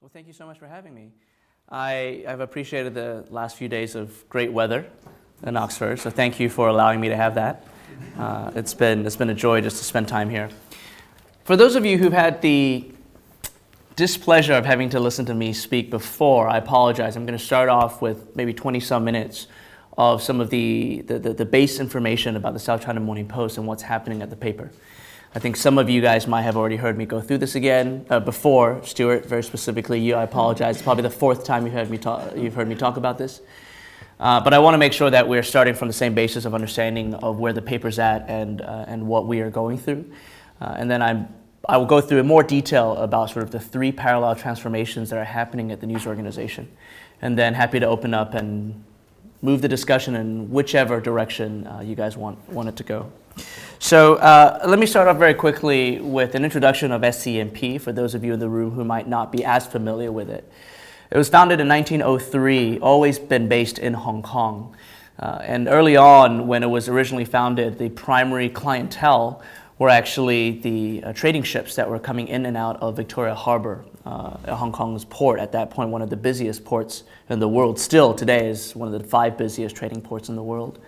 Well, thank you so much for having me. I, have appreciated the last few days of great weather in Oxford, so thank you for allowing me to have that. Uh, it's, been, it's been a joy just to spend time here. For those of you who've had the displeasure of having to listen to me speak before, I apologize. I'm going to start off with maybe 20 some minutes of some of the, the, the, the base information about the South China Morning Post and what's happening at the paper. I think some of you guys might have already heard me go through this again uh, before. Stuart, very specifically, you, I apologize. It's probably the fourth time you've heard me talk, you've heard me talk about this. Uh, but I want to make sure that we're starting from the same basis of understanding of where the paper's at and, uh, and what we are going through. Uh, and then I'm, I will go through in more detail about sort of the three parallel transformations that are happening at the news organization. And then happy to open up and move the discussion in whichever direction uh, you guys want, want it to go. So uh, let me start off very quickly with an introduction of SCMP for those of you in the room who might not be as familiar with it. It was founded in 1903, always been based in Hong Kong. Uh, and early on, when it was originally founded, the primary clientele were actually the uh, trading ships that were coming in and out of Victoria Harbor, uh, Hong Kong's port at that point, one of the busiest ports in the world. Still today is one of the five busiest trading ports in the world.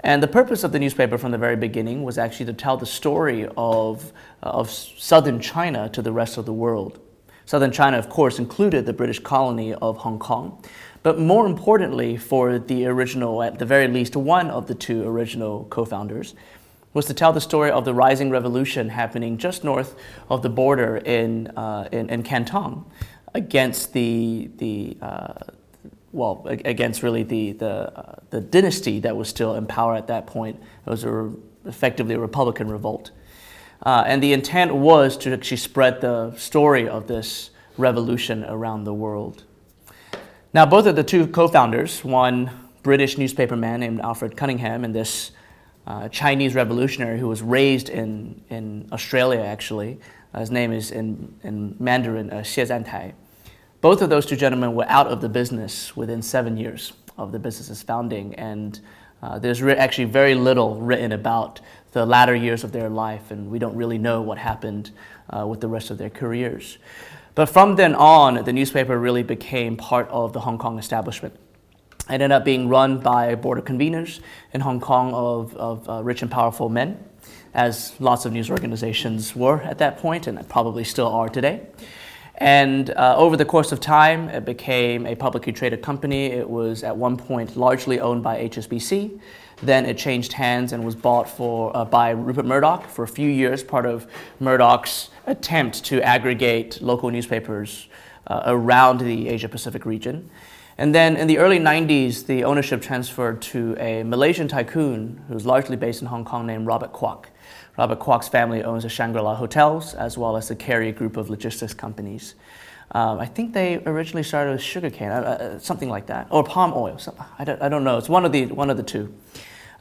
And the purpose of the newspaper from the very beginning was actually to tell the story of, of southern China to the rest of the world. Southern China, of course, included the British colony of Hong Kong. But more importantly, for the original, at the very least, one of the two original co founders, was to tell the story of the rising revolution happening just north of the border in, uh, in, in, Canton against the, the, uh, well, against really the, the, uh, the dynasty that was still in power at that point. It was a, effectively a Republican revolt. Uh, and the intent was to actually spread the story of this revolution around the world. Now, both of the two co founders, one British newspaperman named Alfred Cunningham, and this uh, Chinese revolutionary who was raised in, in Australia, actually, uh, his name is in, in Mandarin uh, Xie Zhantai. Both of those two gentlemen were out of the business within seven years of the business's founding, and uh, there's re- actually very little written about the latter years of their life, and we don't really know what happened uh, with the rest of their careers. But from then on, the newspaper really became part of the Hong Kong establishment. It ended up being run by a board of conveners in Hong Kong of, of uh, rich and powerful men, as lots of news organizations were at that point, and probably still are today. And uh, over the course of time, it became a publicly traded company. It was at one point largely owned by HSBC. Then it changed hands and was bought for, uh, by Rupert Murdoch for a few years, part of Murdoch's attempt to aggregate local newspapers uh, around the Asia Pacific region. And then in the early 90s, the ownership transferred to a Malaysian tycoon who's largely based in Hong Kong named Robert Kuok. Robert Kuok's family owns the Shangri-La Hotels as well as the Kerry Group of logistics companies. Um, I think they originally started with sugarcane, uh, uh, something like that, or palm oil. I, don't, I don't know. It's one of the, one of the two.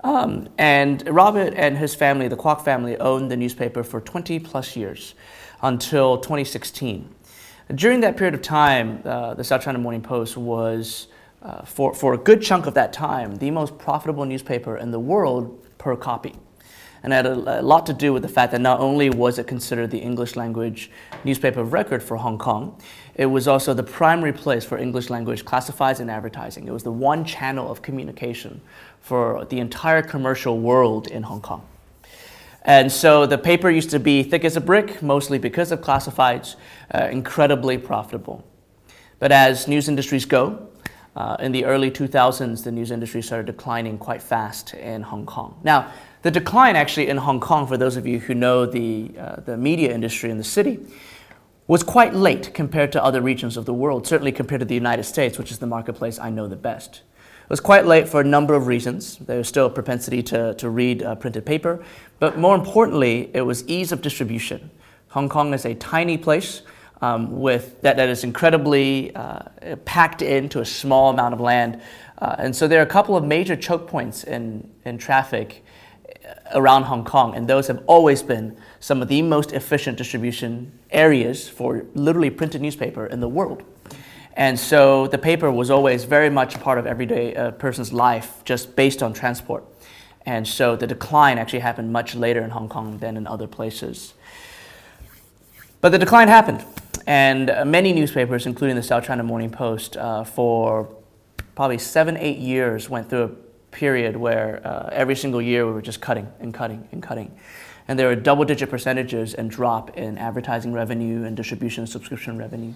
Um, and Robert and his family, the Kuok family, owned the newspaper for 20 plus years until 2016. During that period of time, uh, the South China Morning Post was, uh, for, for a good chunk of that time, the most profitable newspaper in the world per copy and it had a, a, lot to do with the fact that not only was it considered the English language newspaper of record for Hong Kong, it was also the primary place for English language classifieds and advertising. It was the one channel of communication for the entire commercial world in Hong Kong. And so the paper used to be thick as a brick, mostly because of classifieds, uh, incredibly profitable. But as news industries go, uh, in the early 2000s, the news industry started declining quite fast in Hong Kong. Now, the decline actually in Hong Kong, for those of you who know the, uh, the media industry in the city, was quite late compared to other regions of the world, certainly compared to the United States, which is the marketplace I know the best. It was quite late for a number of reasons. There was still a propensity to, to read uh, printed paper, but more importantly, it was ease of distribution. Hong Kong is a tiny place um, with that, that is incredibly uh, packed into a small amount of land. Uh, and so there are a couple of major choke points in, in traffic around Hong Kong, and those have always been some of the most efficient distribution areas for literally printed newspaper in the world. And so the paper was always very much part of everyday uh, person's life, just based on transport. And so the decline actually happened much later in Hong Kong than in other places. But the decline happened. and uh, many newspapers, including the South China Morning Post, uh, for probably seven, eight years went through a period where uh, every single year we were just cutting and cutting and cutting. And there were double digit percentages and drop in advertising revenue and distribution and subscription revenue.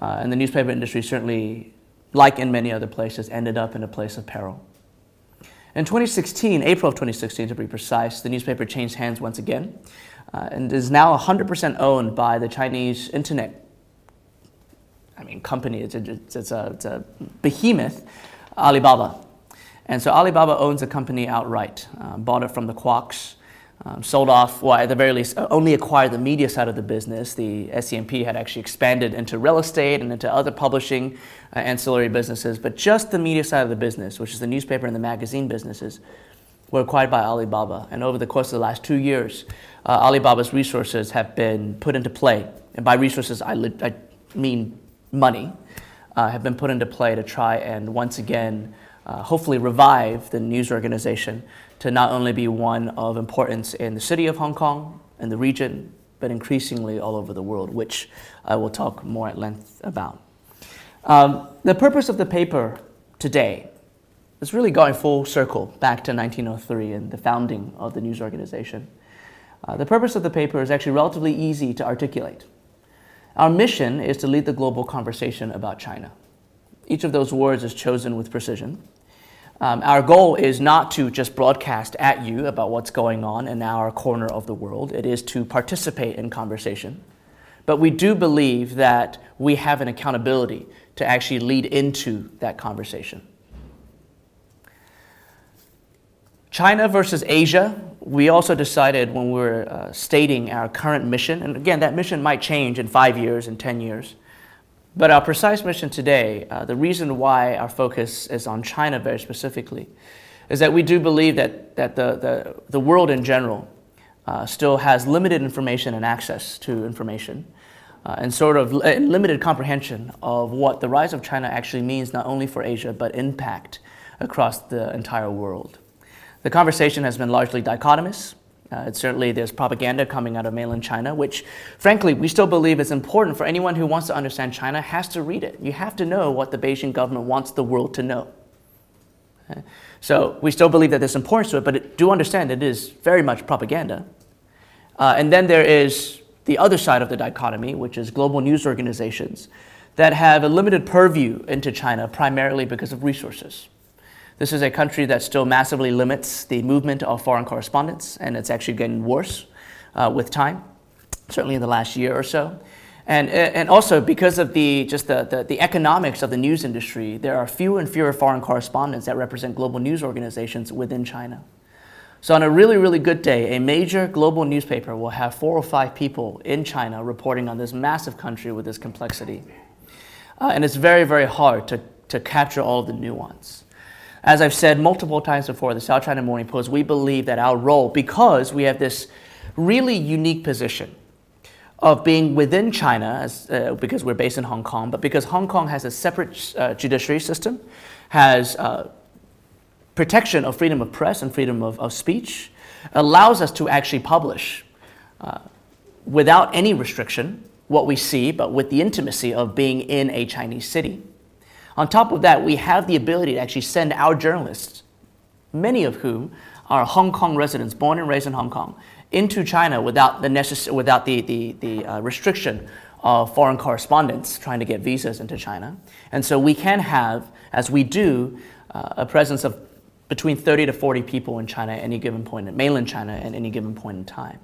Uh, and the newspaper industry certainly, like in many other places, ended up in a place of peril. In 2016, April of 2016 to be precise, the newspaper changed hands once again uh, and is now 100% owned by the Chinese internet I mean, company, it's a, it's a, it's a behemoth, Alibaba. And so Alibaba owns the company outright, uh, bought it from the Kuoks, um, sold off, well, at the very least, only acquired the media side of the business. The SCMP had actually expanded into real estate and into other publishing uh, ancillary businesses, but just the media side of the business, which is the newspaper and the magazine businesses, were acquired by Alibaba. And over the course of the last two years, uh, Alibaba's resources have been put into play. And by resources, I, li- I mean money, uh, have been put into play to try and once again, uh, hopefully, revive the news organization to not only be one of importance in the city of Hong Kong and the region, but increasingly all over the world, which I will talk more at length about. Um, the purpose of the paper today is really going full circle back to 1903 and the founding of the news organization. Uh, the purpose of the paper is actually relatively easy to articulate. Our mission is to lead the global conversation about China. Each of those words is chosen with precision. Um, our goal is not to just broadcast at you about what's going on in our corner of the world, it is to participate in conversation. But we do believe that we have an accountability to actually lead into that conversation. China versus Asia, we also decided when we were uh, stating our current mission, and again, that mission might change in five years and 10 years. But our precise mission today, uh, the reason why our focus is on China very specifically, is that we do believe that, that the, the, the world in general uh, still has limited information and access to information, uh, and sort of limited comprehension of what the rise of China actually means, not only for Asia, but impact across the entire world. The conversation has been largely dichotomous. Uh, certainly, there's propaganda coming out of mainland China, which, frankly, we still believe is important for anyone who wants to understand China has to read it. You have to know what the Beijing government wants the world to know. Okay? So we still believe that there's importance to it, but it, do understand it is very much propaganda. Uh, and then there is the other side of the dichotomy, which is global news organizations that have a limited purview into China primarily because of resources. This is a country that still massively limits the movement of foreign correspondents, and it's actually getting worse uh, with time, certainly in the last year or so. And, and also because of the, just the, the, the economics of the news industry, there are fewer and fewer foreign correspondents that represent global news organizations within China. So, on a really, really good day, a major global newspaper will have four or five people in China reporting on this massive country with this complexity. Uh, and it's very, very hard to, to capture all of the nuance. As I've said multiple times before, the South China Morning Post, we believe that our role, because we have this really unique position of being within China, as, uh, because we're based in Hong Kong, but because Hong Kong has a separate uh, judiciary system, has uh, protection of freedom of press and freedom of, of speech, allows us to actually publish uh, without any restriction what we see, but with the intimacy of being in a Chinese city. On top of that, we have the ability to actually send our journalists, many of whom are Hong Kong residents, born and raised in Hong Kong, into China without the, necess- without the, the, the uh, restriction of foreign correspondents trying to get visas into China. And so we can have, as we do, uh, a presence of between 30 to 40 people in China at any given point, in mainland China at any given point in time.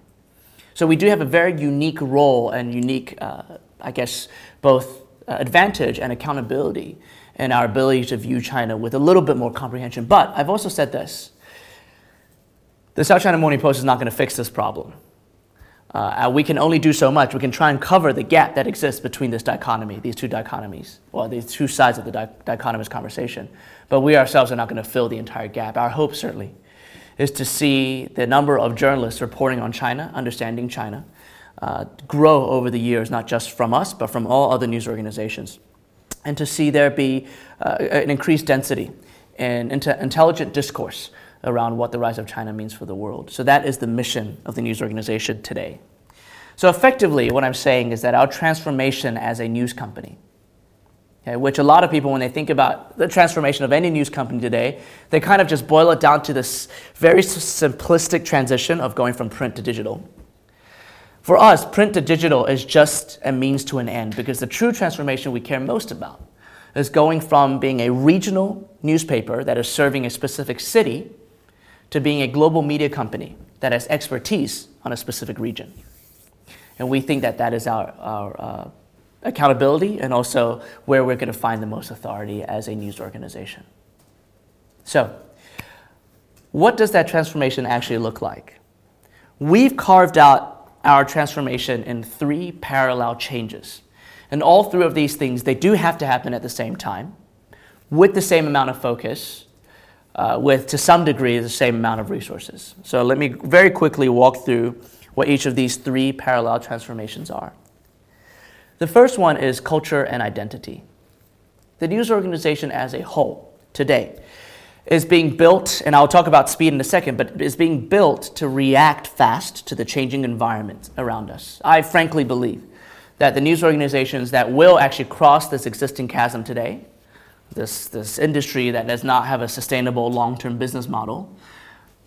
So we do have a very unique role and unique, uh, I guess, both uh, advantage and accountability and our ability to view China with a little bit more comprehension. But I've also said this the South China Morning Post is not going to fix this problem. Uh, we can only do so much. We can try and cover the gap that exists between this dichotomy, these two dichotomies, or these two sides of the di- dichotomous conversation. But we ourselves are not going to fill the entire gap. Our hope, certainly, is to see the number of journalists reporting on China, understanding China, uh, grow over the years, not just from us, but from all other news organizations and to see there be uh, an increased density and intelligent discourse around what the rise of China means for the world. So that is the mission of the news organization today. So, effectively, what I'm saying is that our transformation as a news company, okay, which a lot of people, when they think about the transformation of any news company today, they kind of just boil it down to this very simplistic transition of going from print to digital. For us, print to digital is just a means to an end because the true transformation we care most about is going from being a regional newspaper that is serving a specific city to being a global media company that has expertise on a specific region. And we think that that is our, our uh, accountability and also where we're going to find the most authority as a news organization. So, what does that transformation actually look like? We've carved out our transformation in three parallel changes. And all three of these things, they do have to happen at the same time, with the same amount of focus, uh, with to some degree the same amount of resources. So let me very quickly walk through what each of these three parallel transformations are. The first one is culture and identity. The news organization as a whole today is being built, and I'll talk about speed in a second, but is being built to react fast to the changing environment around us. I frankly believe that the news organizations that will actually cross this existing chasm today, this, this industry that does not have a sustainable long term business model,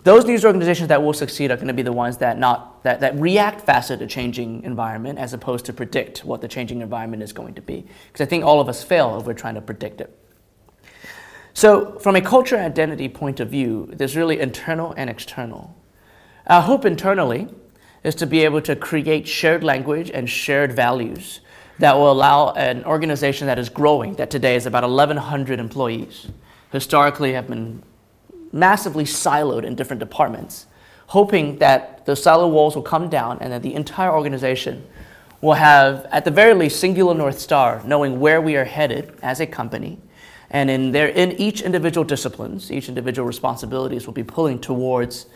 those news organizations that will succeed are going to be the ones that, not, that, that react faster to changing environment as opposed to predict what the changing environment is going to be. Because I think all of us fail if we're trying to predict it. So, from a culture identity point of view, there's really internal and external. Our hope internally is to be able to create shared language and shared values that will allow an organization that is growing, that today is about 1,100 employees, historically have been massively siloed in different departments, hoping that the silo walls will come down and that the entire organization will have, at the very least, singular North Star, knowing where we are headed as a company. And in, their, in each individual disciplines, each individual responsibilities will be pulling towards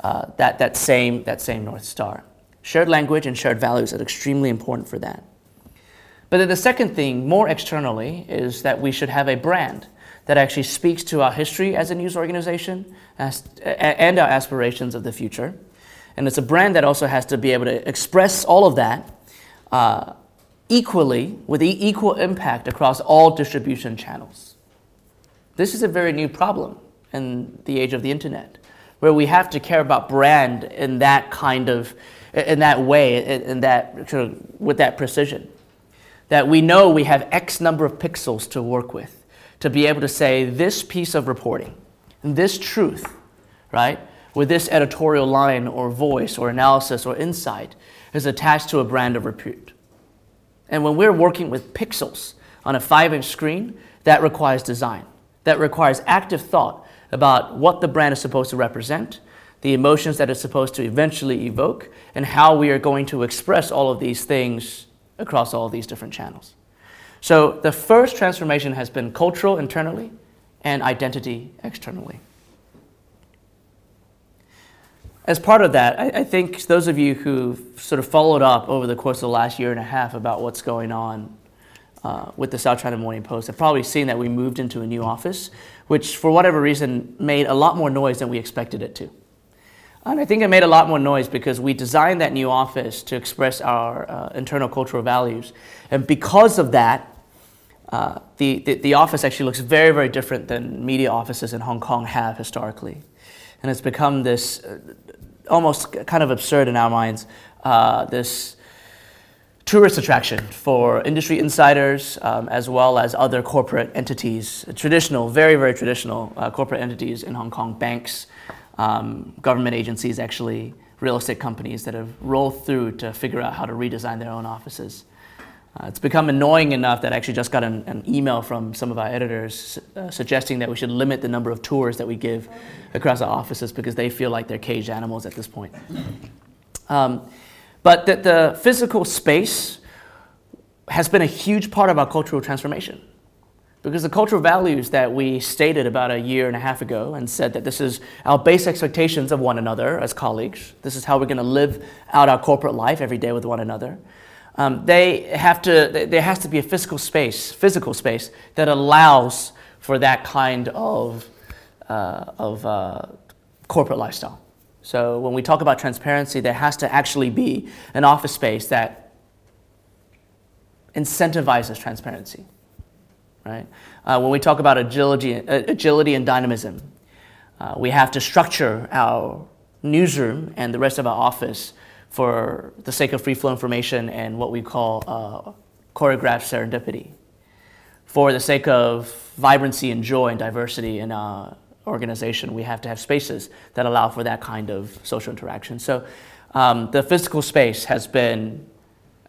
uh, that, that, same, that same North Star. Shared language and shared values are extremely important for that. But then the second thing, more externally, is that we should have a brand that actually speaks to our history as a news organization as, and our aspirations of the future. And it's a brand that also has to be able to express all of that uh, equally with equal impact across all distribution channels. This is a very new problem in the age of the internet where we have to care about brand in that kind of in that way in that with that precision. That we know we have x number of pixels to work with to be able to say this piece of reporting this truth right with this editorial line or voice or analysis or insight is attached to a brand of repute. And when we're working with pixels on a 5 inch screen that requires design that requires active thought about what the brand is supposed to represent, the emotions that it's supposed to eventually evoke, and how we are going to express all of these things across all these different channels. So the first transformation has been cultural internally and identity externally. As part of that, I, I, think those of you who've sort of followed up over the course of the last year and a half about what's going on uh, with the South China Morning Post have probably seen that we moved into a new office, which for whatever reason made a lot more noise than we expected it to. And I think it made a lot more noise because we designed that new office to express our uh, internal cultural values. And because of that, uh, the, the, the, office actually looks very, very different than media offices in Hong Kong have historically. And it's become this uh, almost kind of absurd in our minds, uh, this tourist attraction for industry insiders um, as well as other corporate entities, traditional, very, very traditional uh, corporate entities in Hong Kong, banks, um, government agencies, actually, real estate companies that have rolled through to figure out how to redesign their own offices. Uh, it's become annoying enough that I actually just got an, an email from some of our editors uh, suggesting that we should limit the number of tours that we give across our offices because they feel like they're caged animals at this point. Um, but that the physical space has been a huge part of our cultural transformation. Because the cultural values that we stated about a year and a half ago and said that this is our base expectations of one another as colleagues, this is how we're going to live out our corporate life every day with one another. Um, they have to, there has to be a physical space, physical space that allows for that kind of, uh, of uh, corporate lifestyle. So when we talk about transparency, there has to actually be an office space that incentivizes transparency, right? Uh, when we talk about agility, uh, agility and dynamism, uh, we have to structure our newsroom and the rest of our office for the sake of free flow information and what we call uh, choreographed serendipity. For the sake of vibrancy and joy and diversity in our organization, we have to have spaces that allow for that kind of social interaction. So um, the physical space has been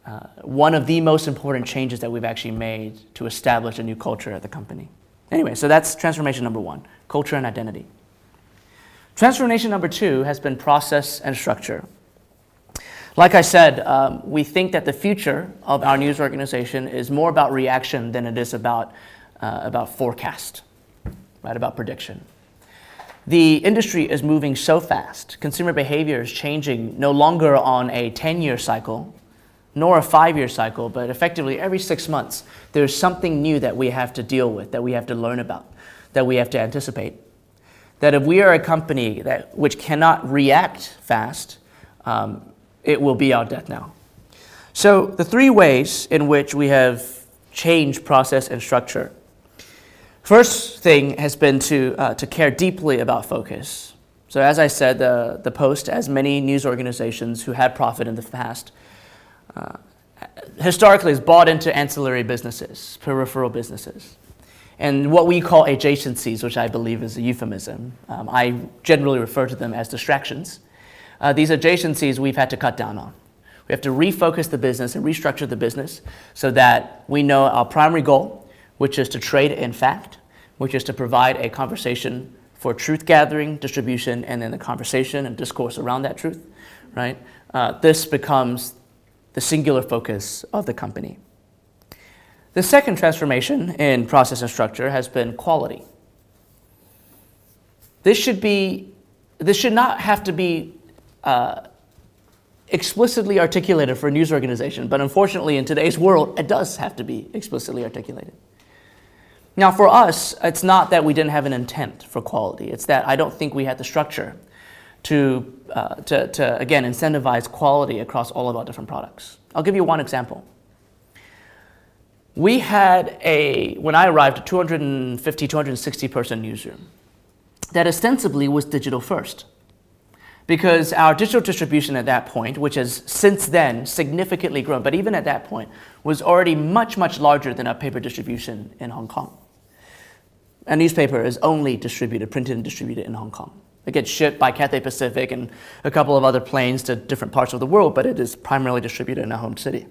uh, one of the most important changes that we've actually made to establish a new culture at the company. Anyway, so that's transformation number one culture and identity. Transformation number two has been process and structure. Like I said, um, we think that the future of our news organization is more about reaction than it is about, uh, about forecast, right? About prediction. The industry is moving so fast, consumer behavior is changing no longer on a 10 year cycle, nor a five year cycle, but effectively every six months, there's something new that we have to deal with, that we have to learn about, that we have to anticipate. That if we are a company that, which cannot react fast, um, it will be our death now. So, the three ways in which we have changed process and structure. First thing has been to, uh, to care deeply about focus. So, as I said, the, the Post, as many news organizations who had profit in the past, uh, historically has bought into ancillary businesses, peripheral businesses, and what we call adjacencies, which I believe is a euphemism. Um, I generally refer to them as distractions uh, these adjacencies we've had to cut down on. We have to refocus the business and restructure the business so that we know our primary goal, which is to trade in fact, which is to provide a conversation for truth gathering, distribution, and then the conversation and discourse around that truth, right? Uh, this becomes the singular focus of the company. The second transformation in process and structure has been quality. This should be, this should not have to be uh, explicitly articulated for a news organization, but unfortunately, in today's world, it does have to be explicitly articulated. Now, for us, it's not that we didn't have an intent for quality, it's that I don't think we had the structure to, uh, to, to, again, incentivize quality across all of our different products. I'll give you one example. We had a, when I arrived, a 250, 260 person newsroom that ostensibly was digital first because our digital distribution at that point, which has since then significantly grown, but even at that point, was already much, much larger than our paper distribution in Hong Kong. A newspaper is only distributed, printed and distributed in Hong Kong. It gets shipped by Cathay Pacific and a couple of other planes to different parts of the world, but it is primarily distributed in our home city.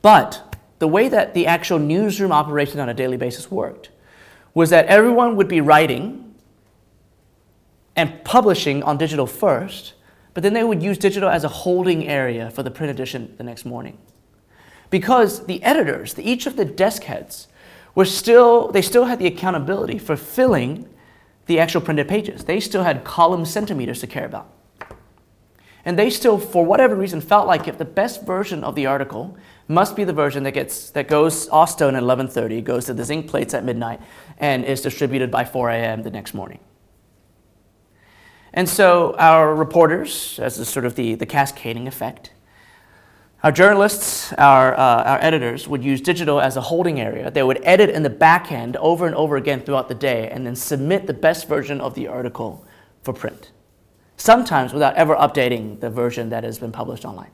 But the way that the actual newsroom operation on a daily basis worked was that everyone would be writing and publishing on digital first, but then they would use digital as a holding area for the print edition the next morning. Because the editors, the, each of the desk heads, were still, they still had the accountability for filling the actual printed pages. They still had column centimeters to care about. And they still, for whatever reason, felt like if the best version of the article must be the version that gets that goes off stone at 11:30, goes to the zinc plates at midnight, and is distributed by 4 a.m. the next morning. And so our reporters, as a sort of the, the cascading effect, our journalists, our, uh, our editors would use digital as a holding area. They would edit in the back end over and over again throughout the day and then submit the best version of the article for print, sometimes without ever updating the version that has been published online.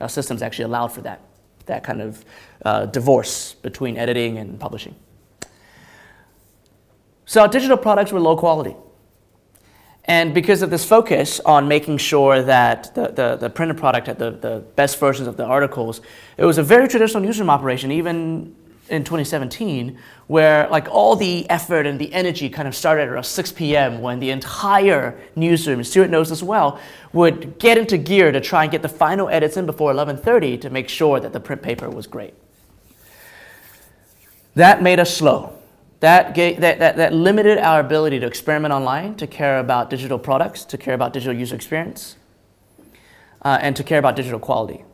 Our systems actually allowed for that, that kind of uh, divorce between editing and publishing. So our digital products were low quality. And because of this focus on making sure that the, the, the, printed product had the, the best versions of the articles, it was a very traditional newsroom operation, even in 2017, where like all the effort and the energy kind of started around 6 p.m. when the entire newsroom, Stuart knows as well, would get into gear to try and get the final edits in before 11:30 to make sure that the print paper was great. That made us slow. That, gave, that, that, that limited our ability to experiment online, to care about digital products, to care about digital user experience, uh, and to care about digital quality.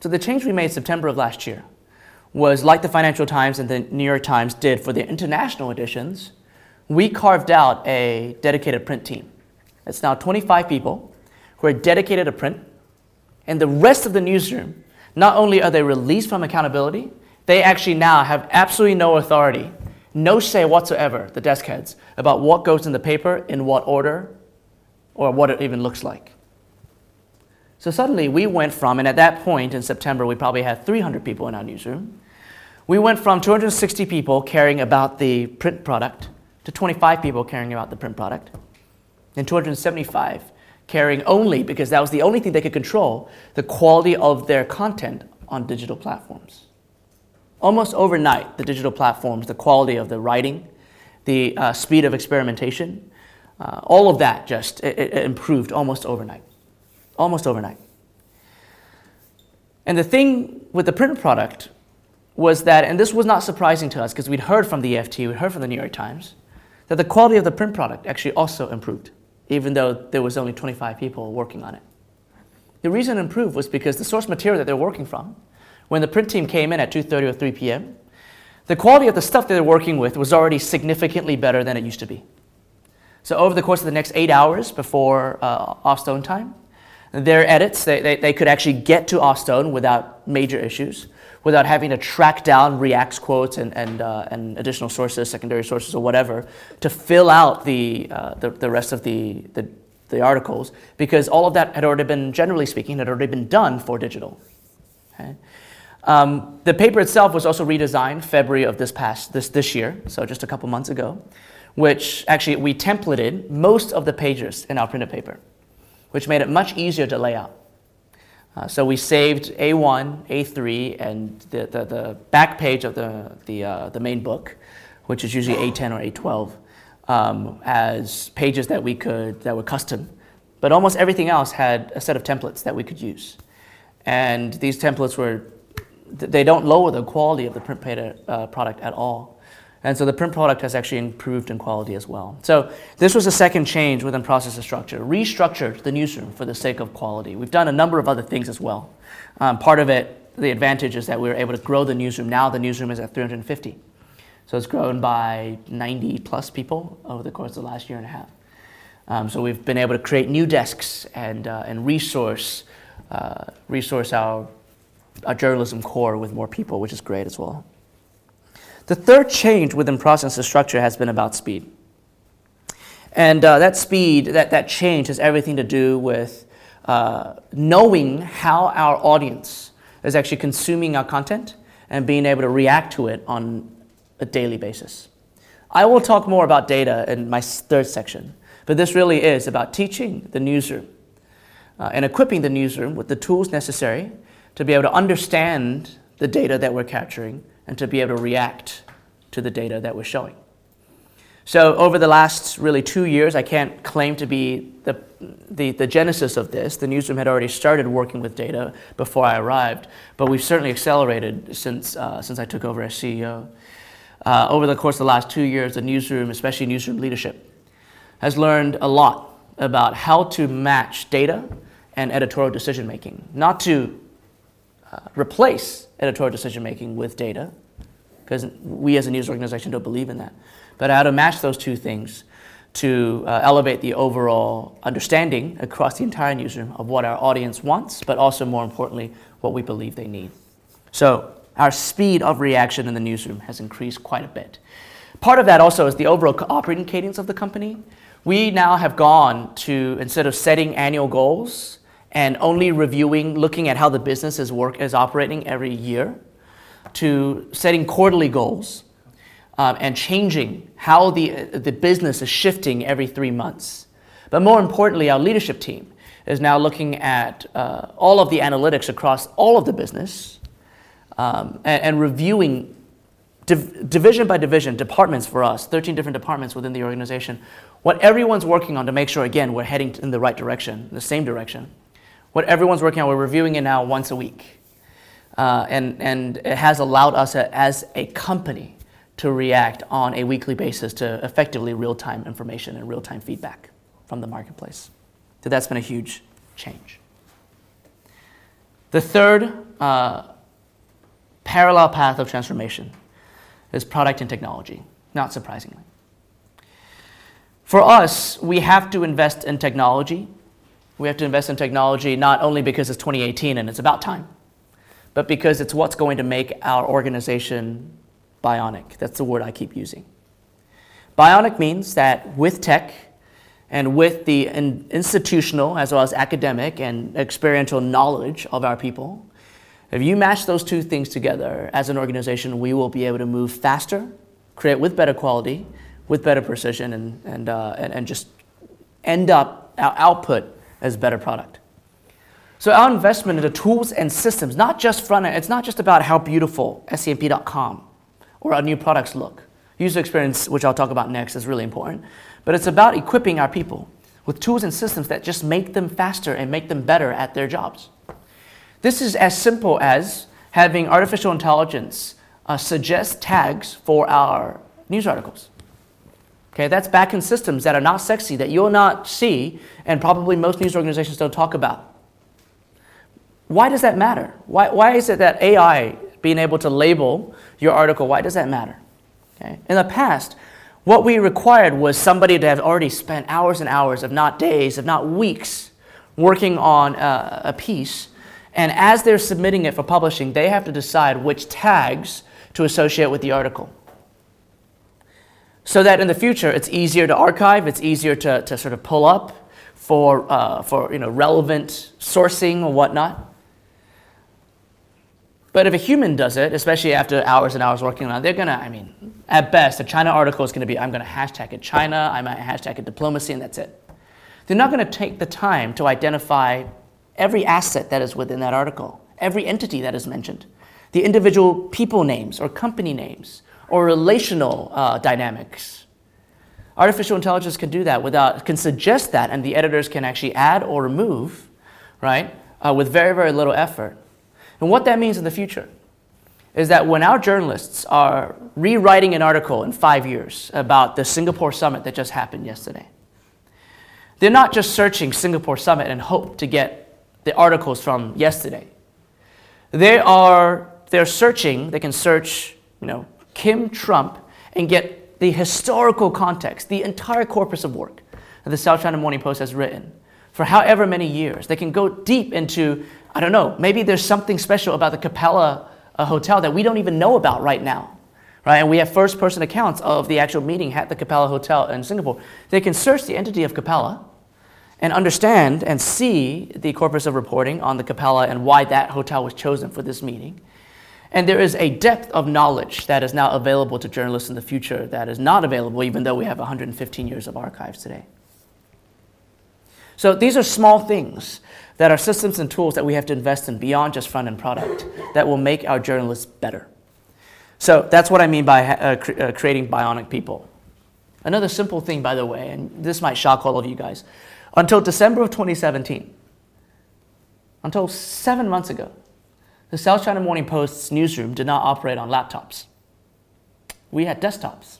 So the change we made September of last year was like the Financial Times and the New York Times did for their international editions, we carved out a dedicated print team It's now 25 people who are dedicated to print, and the rest of the newsroom, not only are they released from accountability, they actually now have absolutely no authority, no say whatsoever, the desk heads, about what goes in the paper, in what order, or what it even looks like. So suddenly we went from, and at that point in September, we probably had 300 people in our newsroom. We went from 260 people caring about the print product to 25 people caring about the print product, and 275 caring only, because that was the only thing they could control, the quality of their content on digital platforms. Almost overnight, the digital platforms, the quality of the writing, the uh, speed of experimentation, uh, all of that just it, it improved almost overnight almost overnight. And the thing with the print product was that, and this was not surprising to us because we'd heard from the FT, we'd heard from the New York Times, that the quality of the print product actually also improved, even though there was only 25 people working on it. The reason it improved was because the source material that they're working from, when the print team came in at 2.30 or 3 p.m., the quality of the stuff they were working with was already significantly better than it used to be. So over the course of the next eight hours before uh, off stone time, their edits, they, they, they could actually get to Offstone without major issues, without having to track down React's quotes and, and, uh, and additional sources, secondary sources, or whatever, to fill out the, uh, the, the rest of the, the, the articles, because all of that had already been, generally speaking, had already been done for digital. Okay? Um, the paper itself was also redesigned February of this past this, this year, so just a couple months ago, which actually we templated most of the pages in our printed paper which made it much easier to lay out. Uh, so we saved A1, A3, and the, the, the back page of the, the, uh, the main book, which is usually A10 or A12, um, as pages that we could that were custom. But almost everything else had a set of templates that we could use. And these templates were, they don't lower the quality of the print uh, product at all. And so the print product has actually improved in quality as well. So this was a second change within process and structure. Restructured the newsroom for the sake of quality. We've done a number of other things as well. Um, part of it, the advantage is that we were able to grow the newsroom. Now the newsroom is at 350. So it's grown by 90 plus people over the course of the last year and a half. Um, so we've been able to create new desks and, uh, and resource, uh, resource our, our journalism core with more people, which is great as well. The third change within process structure has been about speed. And uh, that speed, that, that change has everything to do with uh, knowing how our audience is actually consuming our content and being able to react to it on a daily basis. I will talk more about data in my third section, but this really is about teaching the newsroom uh, and equipping the newsroom with the tools necessary to be able to understand the data that we're capturing and to be able to react to the data that we're showing. So over the last really two years, I can't claim to be the, the, the, genesis of this. The newsroom had already started working with data before I arrived, but we've certainly accelerated since, uh, since I took over as CEO. Uh, over the course of the last two years, the newsroom, especially newsroom leadership, has learned a lot about how to match data and editorial decision making, not to uh, replace editorial decision making with data, because we as a news organization don't believe in that, but how to match those two things to uh, elevate the overall understanding across the entire newsroom of what our audience wants, but also more importantly, what we believe they need. So our speed of reaction in the newsroom has increased quite a bit. Part of that also is the overall operating cadence of the company. We now have gone to, instead of setting annual goals, and only reviewing, looking at how the business is work is operating every year, to setting quarterly goals um, and changing how the, the business is shifting every three months. But more importantly, our leadership team is now looking at uh, all of the analytics across all of the business um, and, and, reviewing div- division by division, departments for us, 13 different departments within the organization, what everyone's working on to make sure, again, we're heading in the right direction, the same direction what everyone's working on. We're reviewing it now once a week. Uh, and, and it has allowed us a, as a company to react on a weekly basis to effectively real time information and real time feedback from the marketplace. So that's been a huge change. The third uh, parallel path of transformation is product and technology, not surprisingly. For us, we have to invest in technology. We have to invest in technology not only because it's 2018 and it's about time, but because it's what's going to make our organization bionic. That's the word I keep using. Bionic means that with tech and with the institutional as well as academic and experiential knowledge of our people, if you match those two things together as an organization, we will be able to move faster, create with better quality, with better precision, and, and, uh, and, and just end up our output as better product. So our investment in the tools and systems, not just front end, it's not just about how beautiful scmp.com or our new products look. User experience, which I'll talk about next, is really important. But it's about equipping our people with tools and systems that just make them faster and make them better at their jobs. This is as simple as having artificial intelligence uh, suggest tags for our news articles. Okay, that's in systems that are not sexy, that you'll not see, and probably most news organizations don't talk about. Why does that matter? Why, why is it that AI being able to label your article, why does that matter? Okay? In the past, what we required was somebody to have already spent hours and hours, if not days, if not weeks, working on a, a piece and as they're submitting it for publishing, they have to decide which tags to associate with the article. So that in the future, it's easier to archive, it's easier to, to sort of pull up for, uh, for you know, relevant sourcing or whatnot. But if a human does it, especially after hours and hours working on it, they're gonna, I mean, at best, a China article is gonna be, I'm gonna hashtag it China, I might hashtag it diplomacy, and that's it. They're not gonna take the time to identify every asset that is within that article, every entity that is mentioned, the individual people names or company names or relational uh, dynamics. Artificial intelligence can do that without, can suggest that, and the editors can actually add or remove, right, uh, with very, very little effort. And what that means in the future is that when our journalists are rewriting an article in five years about the Singapore summit that just happened yesterday, they're not just searching Singapore summit and hope to get the articles from yesterday. They are they're searching, they can search, you know, Kim Trump and get the historical context, the entire corpus of work that the South China Morning Post has written for however many years. They can go deep into, I don't know, maybe there's something special about the Capella uh, Hotel that we don't even know about right now. Right? And we have first person accounts of the actual meeting at the Capella Hotel in Singapore. They can search the entity of Capella and understand and see the corpus of reporting on the Capella and why that hotel was chosen for this meeting. And there is a depth of knowledge that is now available to journalists in the future that is not available, even though we have 115 years of archives today. So these are small things that are systems and tools that we have to invest in beyond just front end product that will make our journalists better. So that's what I mean by uh, cr- uh, creating bionic people. Another simple thing, by the way, and this might shock all of you guys. Until December of 2017, until seven months ago, the South China Morning Post's newsroom did not operate on laptops. We had desktops.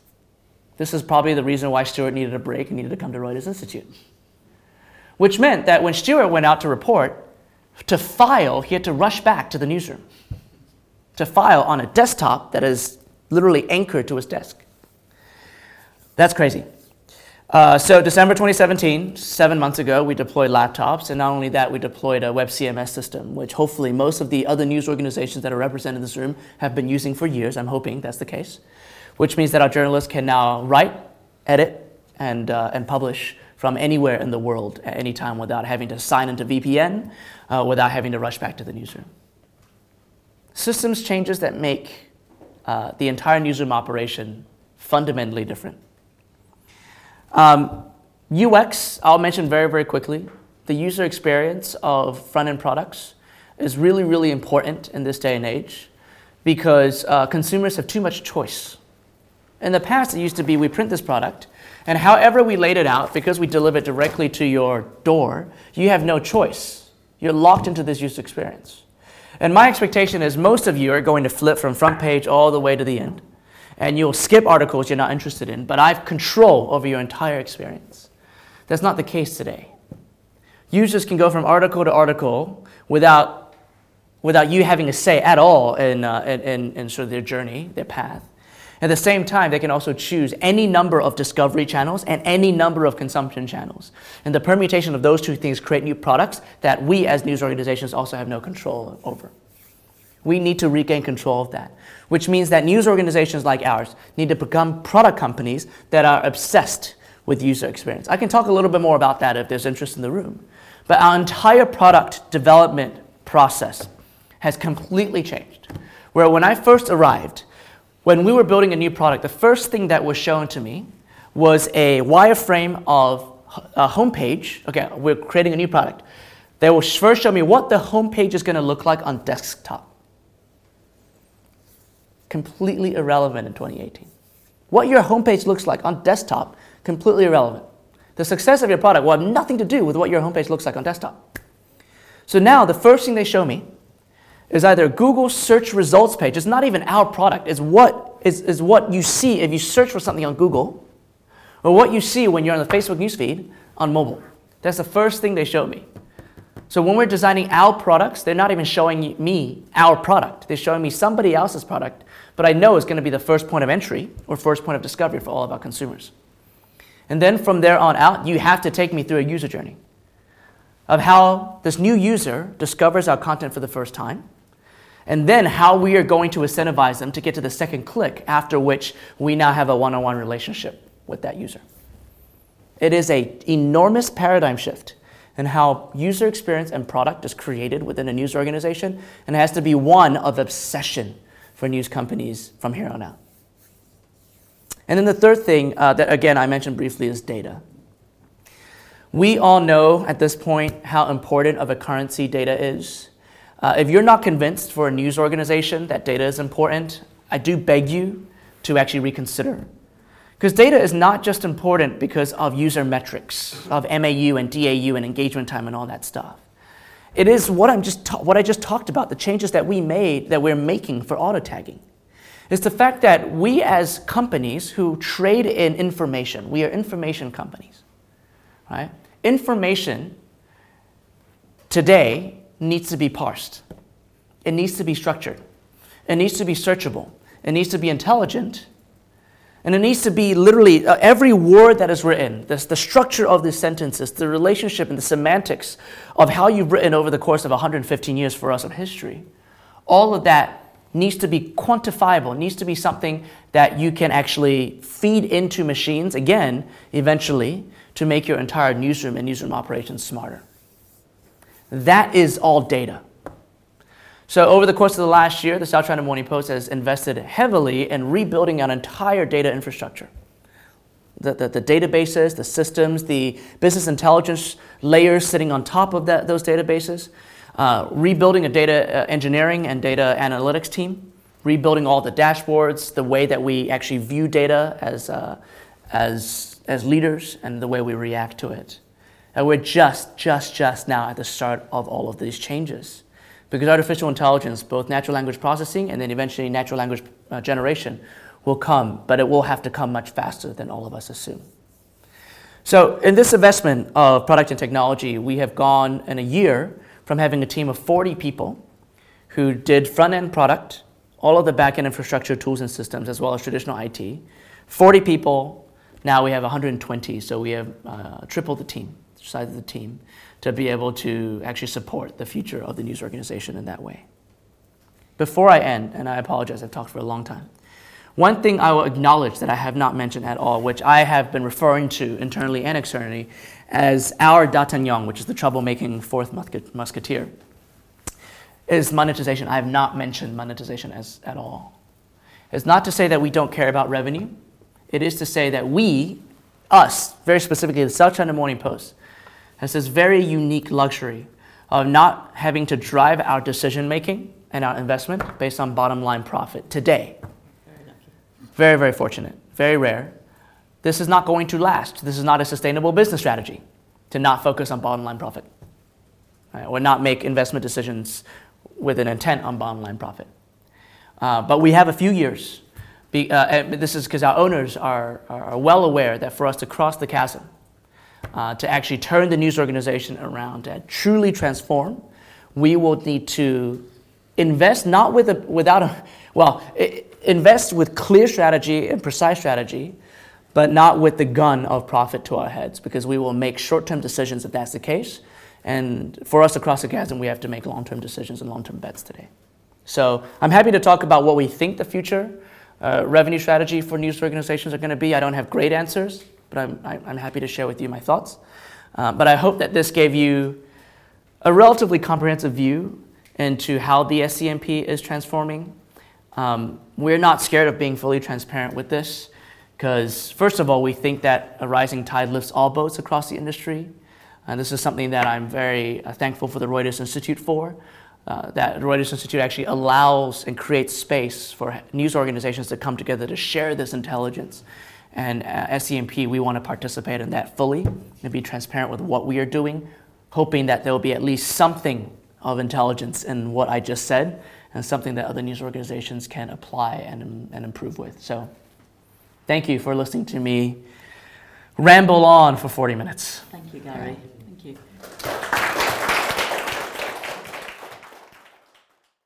This is probably the reason why Stewart needed a break and needed to come to Reuters Institute. Which meant that when Stewart went out to report, to file, he had to rush back to the newsroom to file on a desktop that is literally anchored to his desk. That's crazy. Uh, so December 2017, seven months ago, we deployed laptops, and not only that, we deployed a web CMS system, which hopefully most of the other news organizations that are represented in this room have been using for years. I'm hoping that's the case, which means that our journalists can now write, edit, and, uh, and publish from anywhere in the world at any time without having to sign into VPN, uh, without having to rush back to the newsroom. Systems changes that make uh, the entire newsroom operation fundamentally different. Um, UX, I'll mention very, very quickly. The user experience of front end products is really, really important in this day and age because uh, consumers have too much choice. In the past, it used to be we print this product, and however we laid it out, because we deliver it directly to your door, you have no choice. You're locked into this user experience. And my expectation is most of you are going to flip from front page all the way to the end and you'll skip articles you're not interested in, but I have control over your entire experience. That's not the case today. Users can go from article to article without, without you having a say at all in, uh, in, in, in sort of their journey, their path. At the same time, they can also choose any number of discovery channels and any number of consumption channels. And the permutation of those two things create new products that we as news organizations also have no control over. We need to regain control of that, which means that news organizations like ours need to become product companies that are obsessed with user experience. I can talk a little bit more about that if there's interest in the room. But our entire product development process has completely changed. Where when I first arrived, when we were building a new product, the first thing that was shown to me was a wireframe of a homepage. Okay, we're creating a new product. They will first show me what the homepage is going to look like on desktop. Completely irrelevant in 2018. What your homepage looks like on desktop, completely irrelevant. The success of your product will have nothing to do with what your homepage looks like on desktop. So now the first thing they show me is either Google search results page. It's not even our product. It's what, is, is what you see if you search for something on Google or what you see when you're on the Facebook newsfeed on mobile. That's the first thing they show me. So when we're designing our products, they're not even showing me our product. They're showing me somebody else's product, but I know it's going to be the first point of entry or first point of discovery for all of our consumers. And then from there on out, you have to take me through a user journey of how this new user discovers our content for the first time and then how we are going to incentivize them to get to the second click, after which we now have a one on one relationship with that user. It is an enormous paradigm shift in how user experience and product is created within a news organization, and it has to be one of obsession for news companies from here on out. And then the third thing uh, that, again, I mentioned briefly is data. We all know at this point how important of a currency data is. Uh, if you're not convinced for a news organization that data is important, I do beg you to actually reconsider. Because data is not just important because of user metrics, of MAU and DAU and engagement time and all that stuff. It is what, I'm just ta- what I just talked about, the changes that we made, that we're making for auto tagging. It's the fact that we, as companies who trade in information, we are information companies, right? Information today needs to be parsed. It needs to be structured. It needs to be searchable. It needs to be intelligent. And it needs to be literally uh, every word that is written, this, the structure of the sentences, the relationship and the semantics of how you've written over the course of 115 years for us of history. All of that needs to be quantifiable, needs to be something that you can actually feed into machines, again, eventually, to make your entire newsroom and newsroom operations smarter. That is all data. So, over the course of the last year, the South China Morning Post has invested heavily in rebuilding an entire data infrastructure. The, the, the databases, the systems, the business intelligence layers sitting on top of that, those databases, uh, rebuilding a data uh, engineering and data analytics team, rebuilding all the dashboards, the way that we actually view data as, uh, as, as leaders, and the way we react to it. And we're just, just, just now at the start of all of these changes. Because artificial intelligence, both natural language processing and then eventually natural language uh, generation, will come, but it will have to come much faster than all of us assume. So, in this investment of product and technology, we have gone in a year from having a team of 40 people who did front end product, all of the back end infrastructure tools and systems, as well as traditional IT. 40 people, now we have 120, so we have uh, tripled the team size of the team to be able to actually support the future of the news organization in that way. Before I end, and I apologize, I've talked for a long time. One thing I will acknowledge that I have not mentioned at all, which I have been referring to internally and externally as our D'Artagnan, which is the troublemaking fourth musketeer, is monetization. I have not mentioned monetization as, at all. It's not to say that we don't care about revenue. It is to say that we, us, very specifically the South China Morning Post, has this very unique luxury of not having to drive our decision making and our investment based on bottom line profit today. Very, very fortunate, very rare. This is not going to last. This is not a sustainable business strategy to not focus on bottom line profit right? or not make investment decisions with an intent on bottom line profit. Uh, but we have a few years. Be, uh, this is because our owners are, are well aware that for us to cross the chasm, uh, to actually turn the news organization around, to truly transform, we will need to invest not with a, without a, well, invest with clear strategy and precise strategy, but not with the gun of profit to our heads, because we will make short-term decisions if that's the case. And for us across the chasm, we have to make long-term decisions and long-term bets today. So I'm happy to talk about what we think the future uh, revenue strategy for news organizations are going to be. I don't have great answers, but I'm, I'm happy to share with you my thoughts. Uh, but I hope that this gave you a relatively comprehensive view into how the SCMP is transforming. Um, we're not scared of being fully transparent with this because, first of all, we think that a rising tide lifts all boats across the industry. And this is something that I'm very uh, thankful for the Reuters Institute for. Uh, that Reuters Institute actually allows and creates space for news organizations to come together to share this intelligence. And uh, SCMP, we want to participate in that fully and be transparent with what we are doing, hoping that there will be at least something of intelligence in what I just said and something that other news organizations can apply and, and improve with. So, thank you for listening to me ramble on for 40 minutes. Thank you, Gary. Thank you.